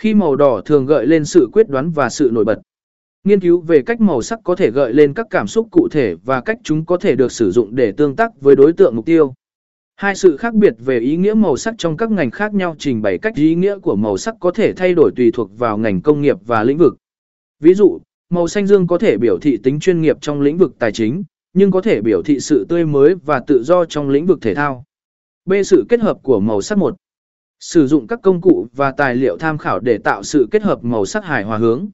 Khi màu đỏ thường gợi lên sự quyết đoán và sự nổi bật. Nghiên cứu về cách màu sắc có thể gợi lên các cảm xúc cụ thể và cách chúng có thể được sử dụng để tương tác với đối tượng mục tiêu. Hai sự khác biệt về ý nghĩa màu sắc trong các ngành khác nhau trình bày cách ý nghĩa của màu sắc có thể thay đổi tùy thuộc vào ngành công nghiệp và lĩnh vực. Ví dụ, màu xanh dương có thể biểu thị tính chuyên nghiệp trong lĩnh vực tài chính, nhưng có thể biểu thị sự tươi mới và tự do trong lĩnh vực thể thao. B. Sự kết hợp của màu sắc một Sử dụng các công cụ và tài liệu tham khảo để tạo sự kết hợp màu sắc hài hòa hướng.